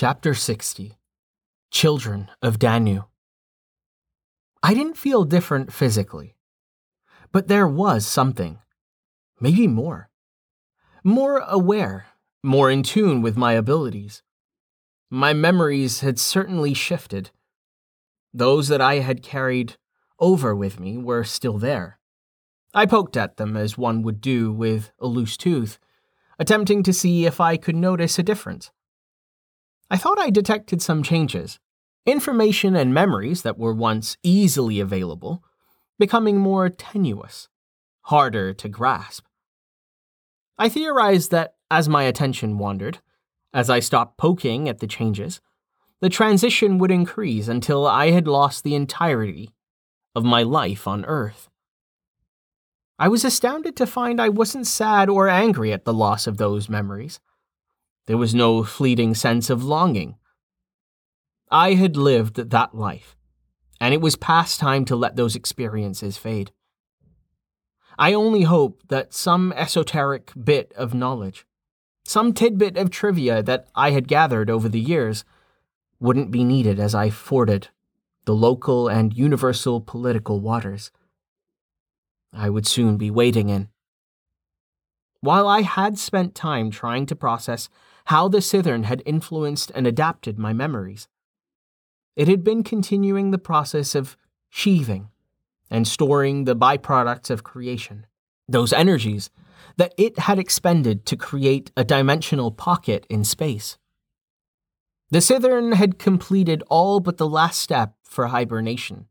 Chapter 60 Children of Danu. I didn't feel different physically, but there was something, maybe more. More aware, more in tune with my abilities. My memories had certainly shifted. Those that I had carried over with me were still there. I poked at them as one would do with a loose tooth, attempting to see if I could notice a difference. I thought I detected some changes. Information and memories that were once easily available becoming more tenuous, harder to grasp. I theorized that as my attention wandered, as I stopped poking at the changes, the transition would increase until I had lost the entirety of my life on Earth. I was astounded to find I wasn't sad or angry at the loss of those memories. There was no fleeting sense of longing. I had lived that life, and it was past time to let those experiences fade. I only hope that some esoteric bit of knowledge, some tidbit of trivia that I had gathered over the years, wouldn't be needed as I forded the local and universal political waters. I would soon be wading in. While I had spent time trying to process how the Cithern had influenced and adapted my memories. It had been continuing the process of sheathing and storing the byproducts of creation, those energies that it had expended to create a dimensional pocket in space. The Cithern had completed all but the last step for hibernation.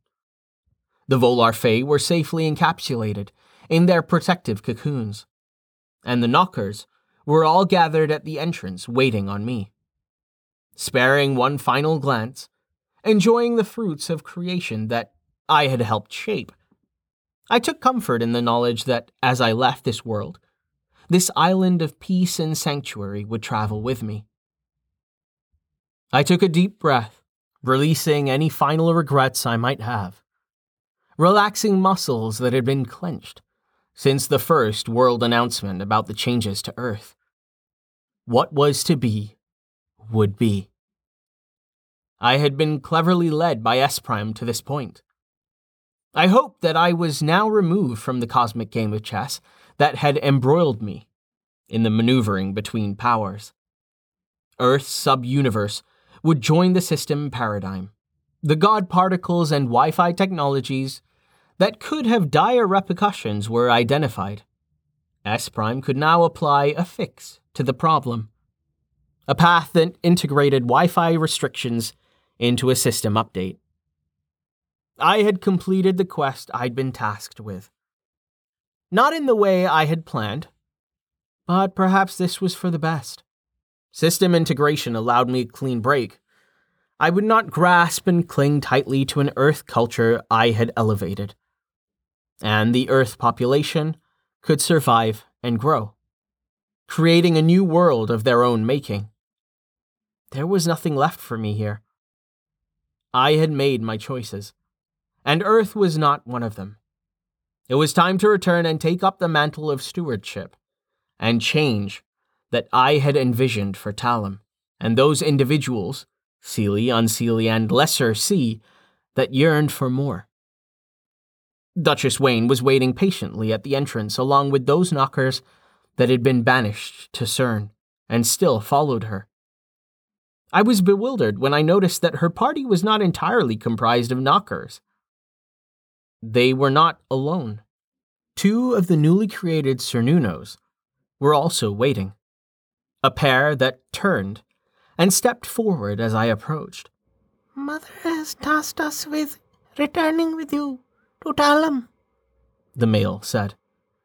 The Volar Fae were safely encapsulated in their protective cocoons, and the Knockers were all gathered at the entrance waiting on me. Sparing one final glance, enjoying the fruits of creation that I had helped shape, I took comfort in the knowledge that as I left this world, this island of peace and sanctuary would travel with me. I took a deep breath, releasing any final regrets I might have, relaxing muscles that had been clenched since the first world announcement about the changes to Earth. What was to be, would be. I had been cleverly led by S Prime to this point. I hoped that I was now removed from the cosmic game of chess that had embroiled me in the maneuvering between powers. Earth's sub universe would join the system paradigm. The God particles and Wi Fi technologies that could have dire repercussions were identified. S Prime could now apply a fix to the problem. A path that integrated Wi Fi restrictions into a system update. I had completed the quest I'd been tasked with. Not in the way I had planned, but perhaps this was for the best. System integration allowed me a clean break. I would not grasp and cling tightly to an Earth culture I had elevated. And the Earth population could survive and grow creating a new world of their own making. There was nothing left for me here. I had made my choices, and Earth was not one of them. It was time to return and take up the mantle of stewardship and change that I had envisioned for Talum and those individuals, Seelie, Unseelie, and Lesser C, that yearned for more. Duchess Wayne was waiting patiently at the entrance along with those knockers that had been banished to CERN and still followed her. I was bewildered when I noticed that her party was not entirely comprised of knockers. They were not alone. Two of the newly created Cernunnos were also waiting. A pair that turned and stepped forward as I approached. Mother has tasked us with returning with you to Talum, the male said,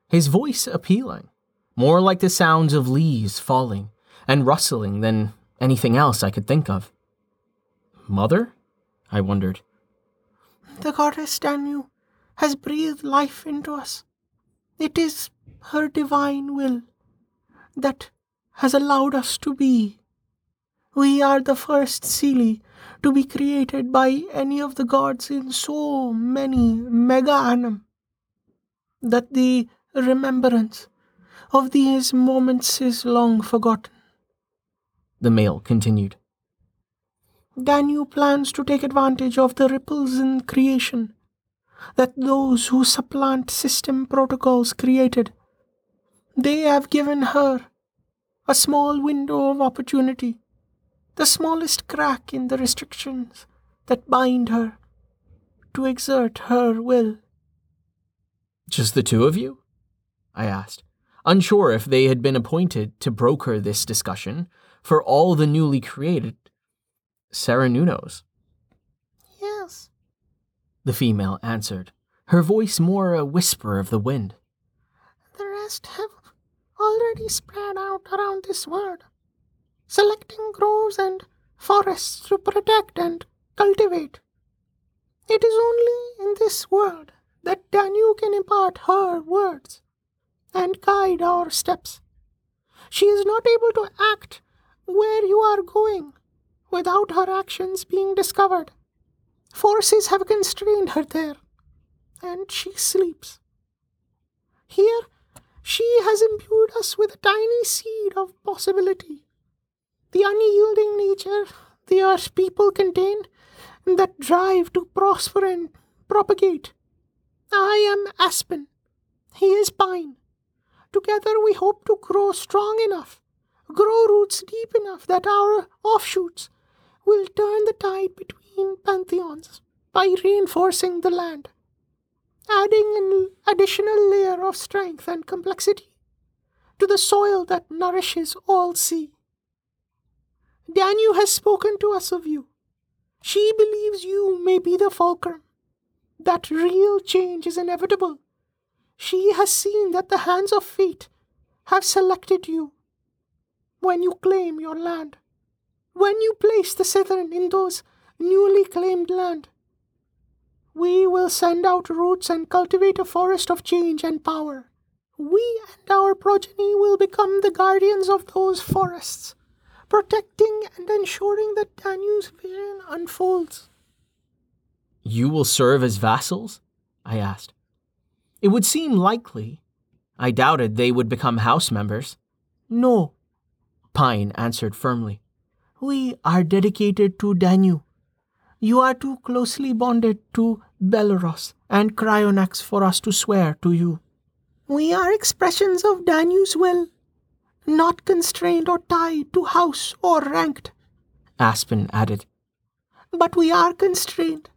his voice appealing more like the sounds of leaves falling and rustling than anything else I could think of. Mother? I wondered. The goddess Danu has breathed life into us. It is her divine will that has allowed us to be. We are the first Seelie to be created by any of the gods in so many mega annum that the remembrance of these moments is long forgotten. The male continued. Danu plans to take advantage of the ripples in creation that those who supplant system protocols created. They have given her a small window of opportunity, the smallest crack in the restrictions that bind her, to exert her will. Just the two of you? I asked, unsure if they had been appointed to broker this discussion for all the newly created Cernunnos. Yes, the female answered, her voice more a whisper of the wind. The rest have already spread out around this world, selecting groves and forests to protect and cultivate. It is only in this world that Danu can impart her words and guide our steps. She is not able to act where you are going without her actions being discovered. Forces have constrained her there, and she sleeps. Here, she has imbued us with a tiny seed of possibility. The unyielding nature the Earth people contain, that drive to prosper and propagate. I am Aspen. He is Pine. Together we hope to grow strong enough, grow roots deep enough that our offshoots will turn the tide between pantheons by reinforcing the land, adding an additional layer of strength and complexity to the soil that nourishes all sea. Danu has spoken to us of you. She believes you may be the fulcrum, that real change is inevitable. She has seen that the hands of fate have selected you when you claim your land. When you place the Cithern in those newly claimed land, we will send out roots and cultivate a forest of change and power. We and our progeny will become the guardians of those forests, protecting and ensuring that Danu's vision unfolds. You will serve as vassals? I asked. It would seem likely. I doubted they would become house members. No, Pine answered firmly. We are dedicated to Danu. You are too closely bonded to Belros and Cryonax for us to swear to you. We are expressions of Danu's will, not constrained or tied to house or ranked, Aspen added. But we are constrained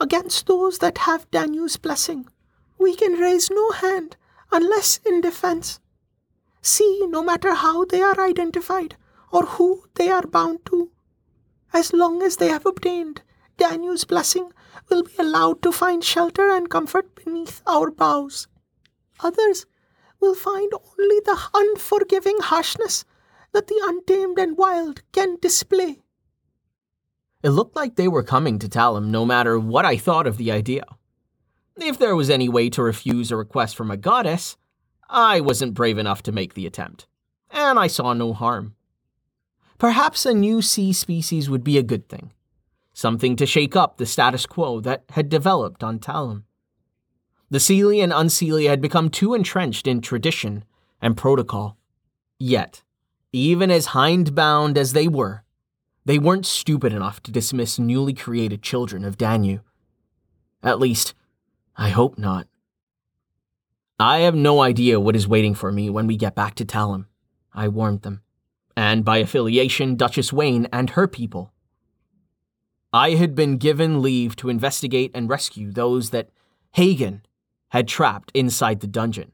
against those that have Danu's blessing. We can raise no hand unless in defense. See, no matter how they are identified, or who they are bound to. As long as they have obtained Danu's blessing, will be allowed to find shelter and comfort beneath our boughs. Others will find only the unforgiving harshness that the untamed and wild can display. It looked like they were coming to Talum no matter what I thought of the idea. If there was any way to refuse a request from a goddess, I wasn't brave enough to make the attempt, and I saw no harm. Perhaps a new sea species would be a good thing, something to shake up the status quo that had developed on Talum. The Seelie and Unseelie had become too entrenched in tradition and protocol. Yet, even as hindbound as they were, they weren't stupid enough to dismiss newly created children of Danu. At least, I hope not. I have no idea what is waiting for me when we get back to Talum, I warned them and by affiliation, Duchess Wayne and her people. I had been given leave to investigate and rescue those that Hagen had trapped inside the dungeon.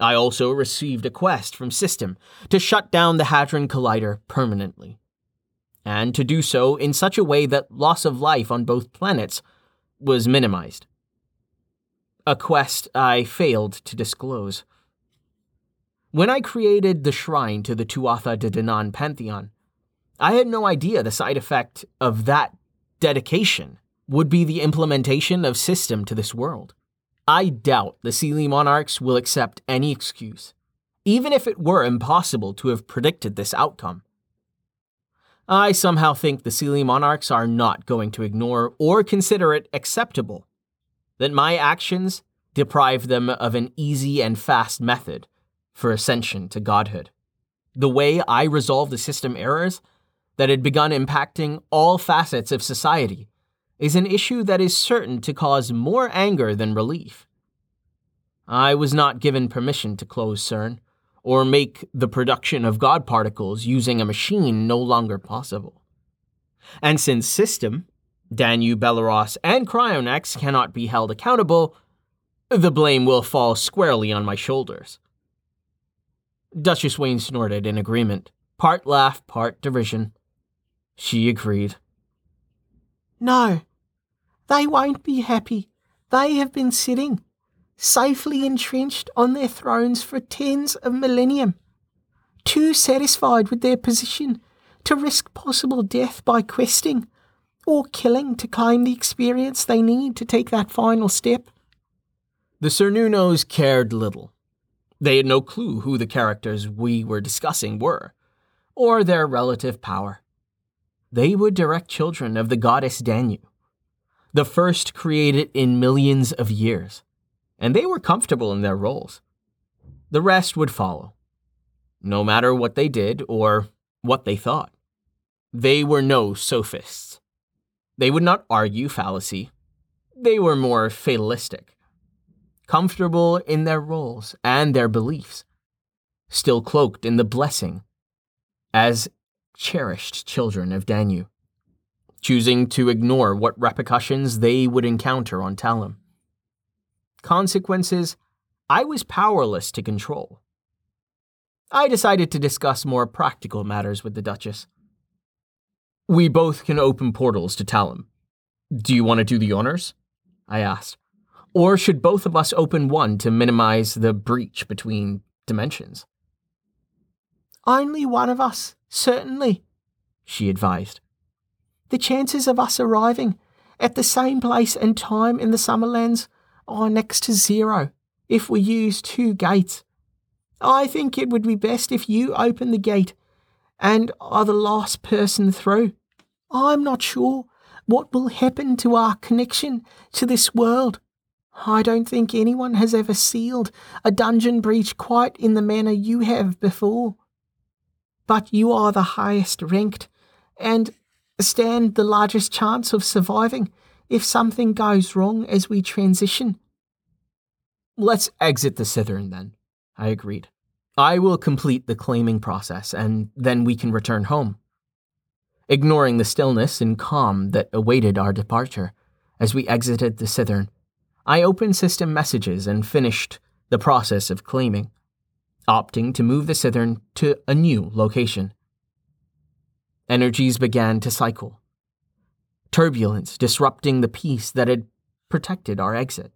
I also received a quest from System to shut down the Hadron Collider permanently, and to do so in such a way that loss of life on both planets was minimized. A quest I failed to disclose. When I created the shrine to the Tuatha De Danann pantheon, I had no idea the side effect of that dedication would be the implementation of system to this world. I doubt the Seelie monarchs will accept any excuse, even if it were impossible to have predicted this outcome. I somehow think the Seelie monarchs are not going to ignore or consider it acceptable that my actions deprive them of an easy and fast method for ascension to godhood. The way I resolve the system errors that had begun impacting all facets of society is an issue that is certain to cause more anger than relief. I was not given permission to close CERN or make the production of God particles using a machine no longer possible. And since System, Danu Belleros, and Cryonex cannot be held accountable, the blame will fall squarely on my shoulders. Duchess Wayne snorted in agreement, part laugh, part derision. She agreed. No, they won't be happy. They have been sitting, safely entrenched on their thrones for tens of millennium, too satisfied with their position to risk possible death by questing or killing to claim the experience they need to take that final step. The Cernunnos cared little. They had no clue who the characters we were discussing were, or their relative power. They were direct children of the goddess Danu, the first created in millions of years, and they were comfortable in their roles. The rest would follow, no matter what they did or what they thought. They were no sophists. They would not argue fallacy. They were more fatalistic, comfortable in their roles and their beliefs, still cloaked in the blessing as cherished children of Danu choosing to ignore what repercussions they would encounter on Talum. Consequences I was powerless to control. I decided to discuss more practical matters with the Duchess. We both can open portals to Talum. Do you want to do the honors? I asked. Or should both of us open one to minimize the breach between dimensions? Only one of us, certainly, she advised the chances of us arriving at the same place and time in the Summerlands are next to zero if we use two gates. I think it would be best if you open the gate and are the last person through. I'm not sure what will happen to our connection to this world. I don't think anyone has ever sealed a dungeon breach quite in the manner you have before. But you are the highest ranked, and stand the largest chance of surviving if something goes wrong as we transition. Let's exit the Cithern then, I agreed. I will complete the claiming process and then we can return home. Ignoring the stillness and calm that awaited our departure as we exited the Cithern, I opened system messages and finished the process of claiming, opting to move the Cithern to a new location. Energies began to cycle. Turbulence disrupting the peace that had protected our exit.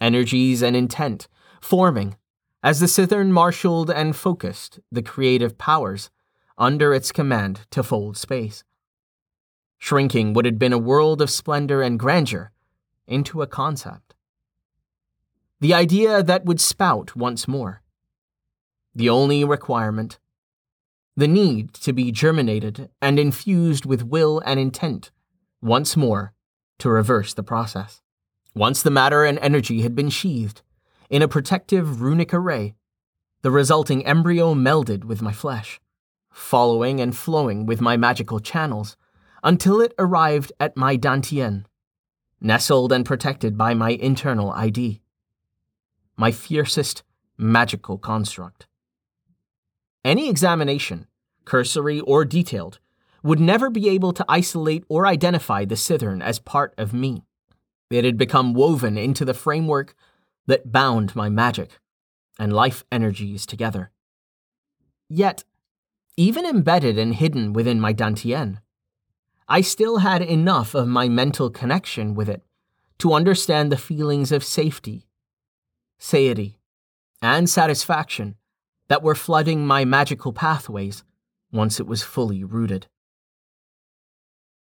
Energies and intent forming as the Cithern marshaled and focused the creative powers under its command to fold space. Shrinking what had been a world of splendor and grandeur into a concept. The idea that would spout once more. The only requirement the need to be germinated and infused with will and intent, once more, to reverse the process. Once the matter and energy had been sheathed in a protective runic array, the resulting embryo melded with my flesh, following and flowing with my magical channels until it arrived at my Dantian, nestled and protected by my internal ID. My fiercest magical construct. Any examination, cursory or detailed, would never be able to isolate or identify the Cithern as part of me. It had become woven into the framework that bound my magic and life energies together. Yet, even embedded and hidden within my Dantian, I still had enough of my mental connection with it to understand the feelings of safety, satiety, and satisfaction that were flooding my magical pathways once it was fully rooted.